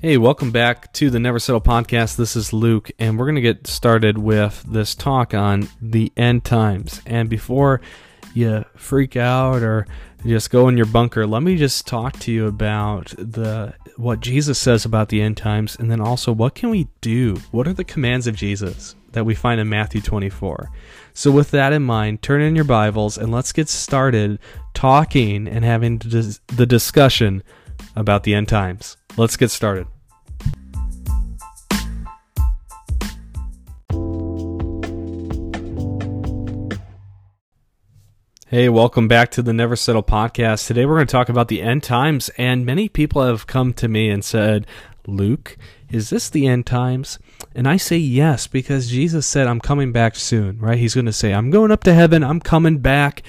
Hey, welcome back to the Never Settle podcast. This is Luke, and we're going to get started with this talk on the end times. And before you freak out or just go in your bunker, let me just talk to you about the what Jesus says about the end times, and then also what can we do? What are the commands of Jesus that we find in Matthew 24? So, with that in mind, turn in your Bibles and let's get started talking and having the discussion about the end times. Let's get started. Hey, welcome back to the Never Settle podcast. Today we're going to talk about the end times, and many people have come to me and said, Luke, is this the end times? And I say yes, because Jesus said, I'm coming back soon, right? He's going to say, I'm going up to heaven, I'm coming back.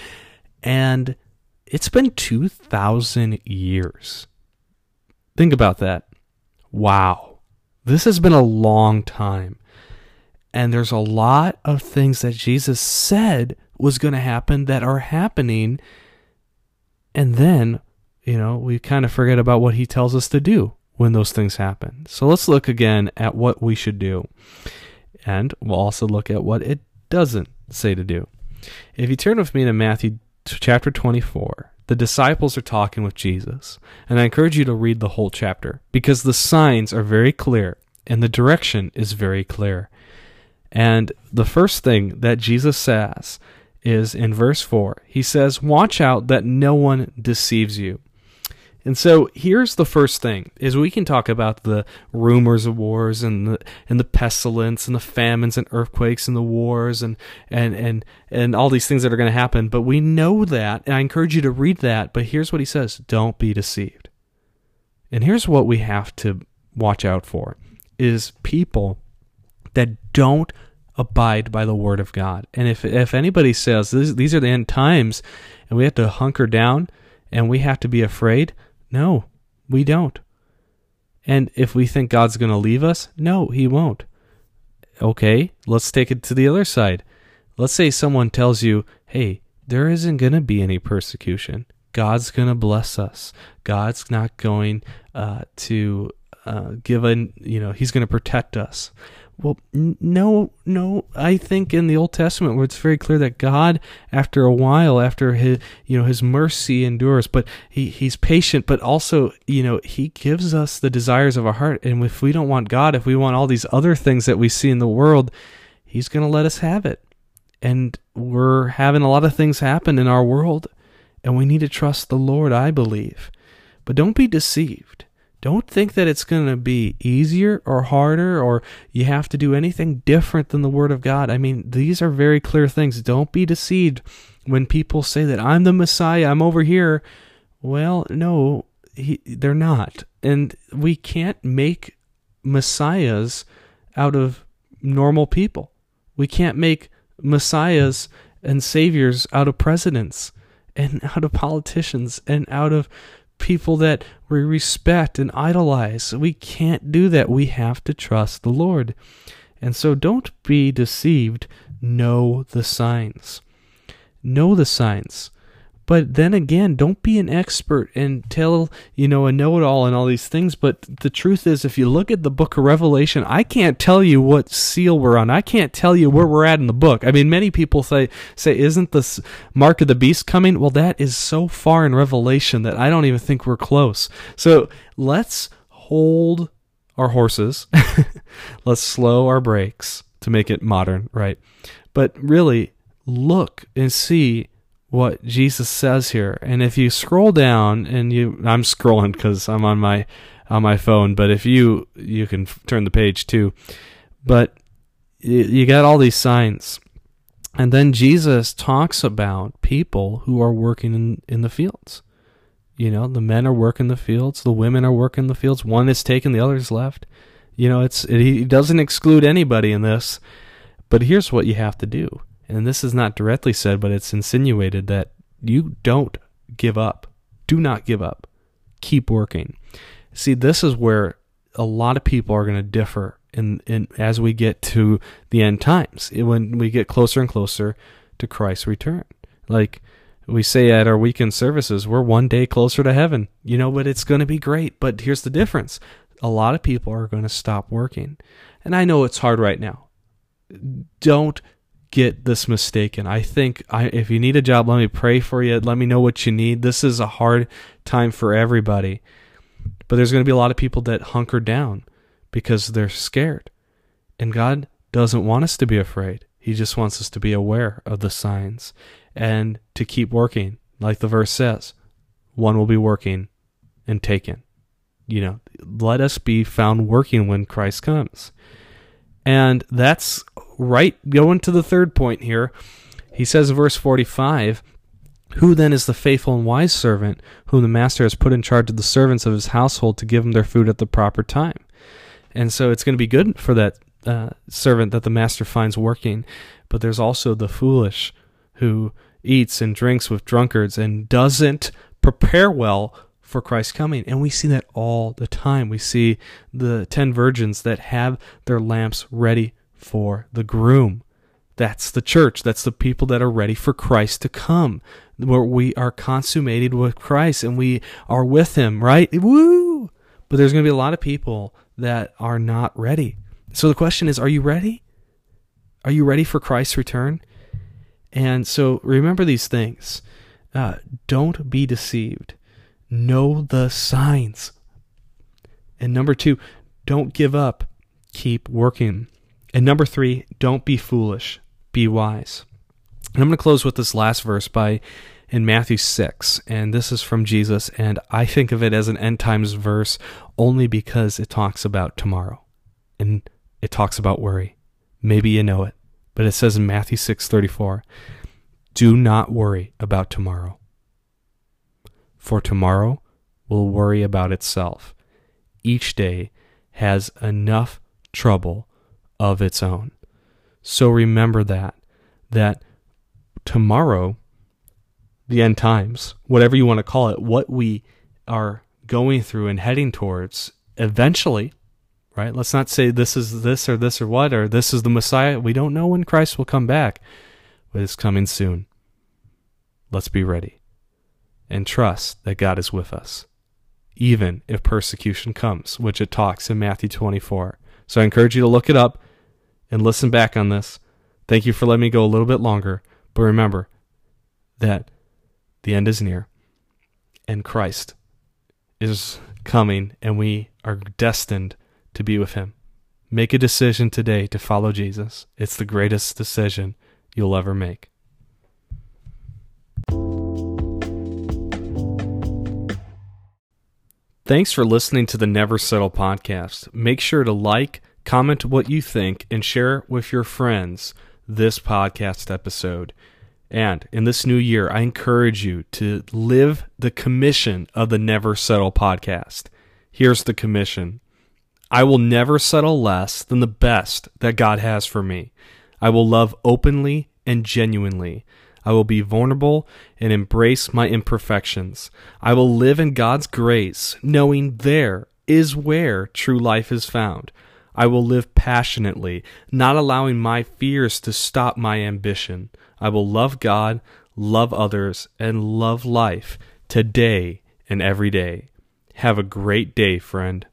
And it's been 2,000 years. Think about that. Wow. This has been a long time. And there's a lot of things that Jesus said was going to happen that are happening. And then, you know, we kind of forget about what he tells us to do when those things happen. So let's look again at what we should do. And we'll also look at what it doesn't say to do. If you turn with me to Matthew chapter 24, the disciples are talking with Jesus. And I encourage you to read the whole chapter because the signs are very clear and the direction is very clear. And the first thing that Jesus says is in verse 4. He says, Watch out that no one deceives you. And so here's the first thing is we can talk about the rumors of wars and the and the pestilence and the famines and earthquakes and the wars and and and, and all these things that are going to happen, but we know that and I encourage you to read that, but here's what he says, don't be deceived. And here's what we have to watch out for is people that don't abide by the word of God. And if if anybody says these are the end times and we have to hunker down and we have to be afraid, no, we don't. And if we think God's going to leave us, no, he won't. Okay, let's take it to the other side. Let's say someone tells you, "Hey, there isn't going to be any persecution. God's going to bless us. God's not going uh, to uh, give an, you know, He's going to protect us." Well, no, no. I think in the Old Testament, where it's very clear that God, after a while, after his, you know, His mercy endures, but He He's patient, but also, you know, He gives us the desires of our heart. And if we don't want God, if we want all these other things that we see in the world, He's going to let us have it. And we're having a lot of things happen in our world, and we need to trust the Lord. I believe, but don't be deceived don't think that it's going to be easier or harder or you have to do anything different than the Word of God. I mean, these are very clear things. Don't be deceived when people say that I'm the Messiah, I'm over here. Well, no, he, they're not. And we can't make messiahs out of normal people. We can't make messiahs and saviors out of presidents and out of politicians and out of people that we respect and idolize. We can't do that. We have to trust the Lord. And so don't be deceived. Know the signs. Know the signs. But then again, don't be an expert and tell, you know, a know it all and all these things. But the truth is, if you look at the book of Revelation, I can't tell you what seal we're on. I can't tell you where we're at in the book. I mean, many people say, say, isn't the mark of the beast coming? Well, that is so far in Revelation that I don't even think we're close. So let's hold our horses. let's slow our brakes to make it modern, right? But really look and see what Jesus says here. And if you scroll down and you I'm scrolling cuz I'm on my on my phone, but if you you can turn the page too. But you, you got all these signs. And then Jesus talks about people who are working in, in the fields. You know, the men are working the fields, the women are working the fields. One is taken, the other is left. You know, it's it, he doesn't exclude anybody in this. But here's what you have to do and this is not directly said, but it's insinuated that you don't give up. Do not give up. Keep working. See, this is where a lot of people are going to differ in, in as we get to the end times, when we get closer and closer to Christ's return. Like we say at our weekend services, we're one day closer to heaven, you know, but it's going to be great. But here's the difference a lot of people are going to stop working. And I know it's hard right now. Don't get this mistaken. I think I, if you need a job, let me pray for you. Let me know what you need. This is a hard time for everybody. But there's going to be a lot of people that hunker down because they're scared. And God doesn't want us to be afraid. He just wants us to be aware of the signs and to keep working. Like the verse says, one will be working and taken. You know, let us be found working when Christ comes. And that's right going to the third point here. He says verse 45, Who then is the faithful and wise servant whom the master has put in charge of the servants of his household to give them their food at the proper time? And so it's going to be good for that uh, servant that the master finds working. But there's also the foolish who eats and drinks with drunkards and doesn't prepare well for Christ's coming. And we see that all the time. We see the 10 virgins that have their lamps ready for the groom. That's the church. That's the people that are ready for Christ to come, where we are consummated with Christ and we are with Him, right? Woo! But there's going to be a lot of people that are not ready. So the question is, are you ready? Are you ready for Christ's return? And so remember these things. Uh, don't be deceived. Know the signs. And number two, don't give up. Keep working. And number three, don't be foolish. Be wise. And I'm going to close with this last verse by in Matthew 6, and this is from Jesus, and I think of it as an end times verse only because it talks about tomorrow. And it talks about worry. Maybe you know it, but it says in Matthew 6:34, "Do not worry about tomorrow, for tomorrow will worry about itself. Each day has enough trouble of its own." So remember that that tomorrow the end times, whatever you want to call it, what we are going through and heading towards eventually right? Let's not say this is this or this or what or this is the Messiah. We don't know when Christ will come back, but it's coming soon. Let's be ready and trust that God is with us, even if persecution comes, which it talks in Matthew 24. So I encourage you to look it up and listen back on this. Thank you for letting me go a little bit longer, but remember that the end is near and Christ is coming and we are destined to be with Him. Make a decision today to follow Jesus. It's the greatest decision you'll ever make. Thanks for listening to the Never Settle podcast. Make sure to like, comment what you think, and share with your friends this podcast episode. And in this new year, I encourage you to live the commission of the Never Settle podcast. Here's the commission I will never settle less than the best that God has for me. I will love openly and genuinely. I will be vulnerable and embrace my imperfections. I will live in God's grace, knowing there is where true life is found. I will live passionately, not allowing my fears to stop my ambition. I will love God, love others, and love life today and every day. Have a great day, friend.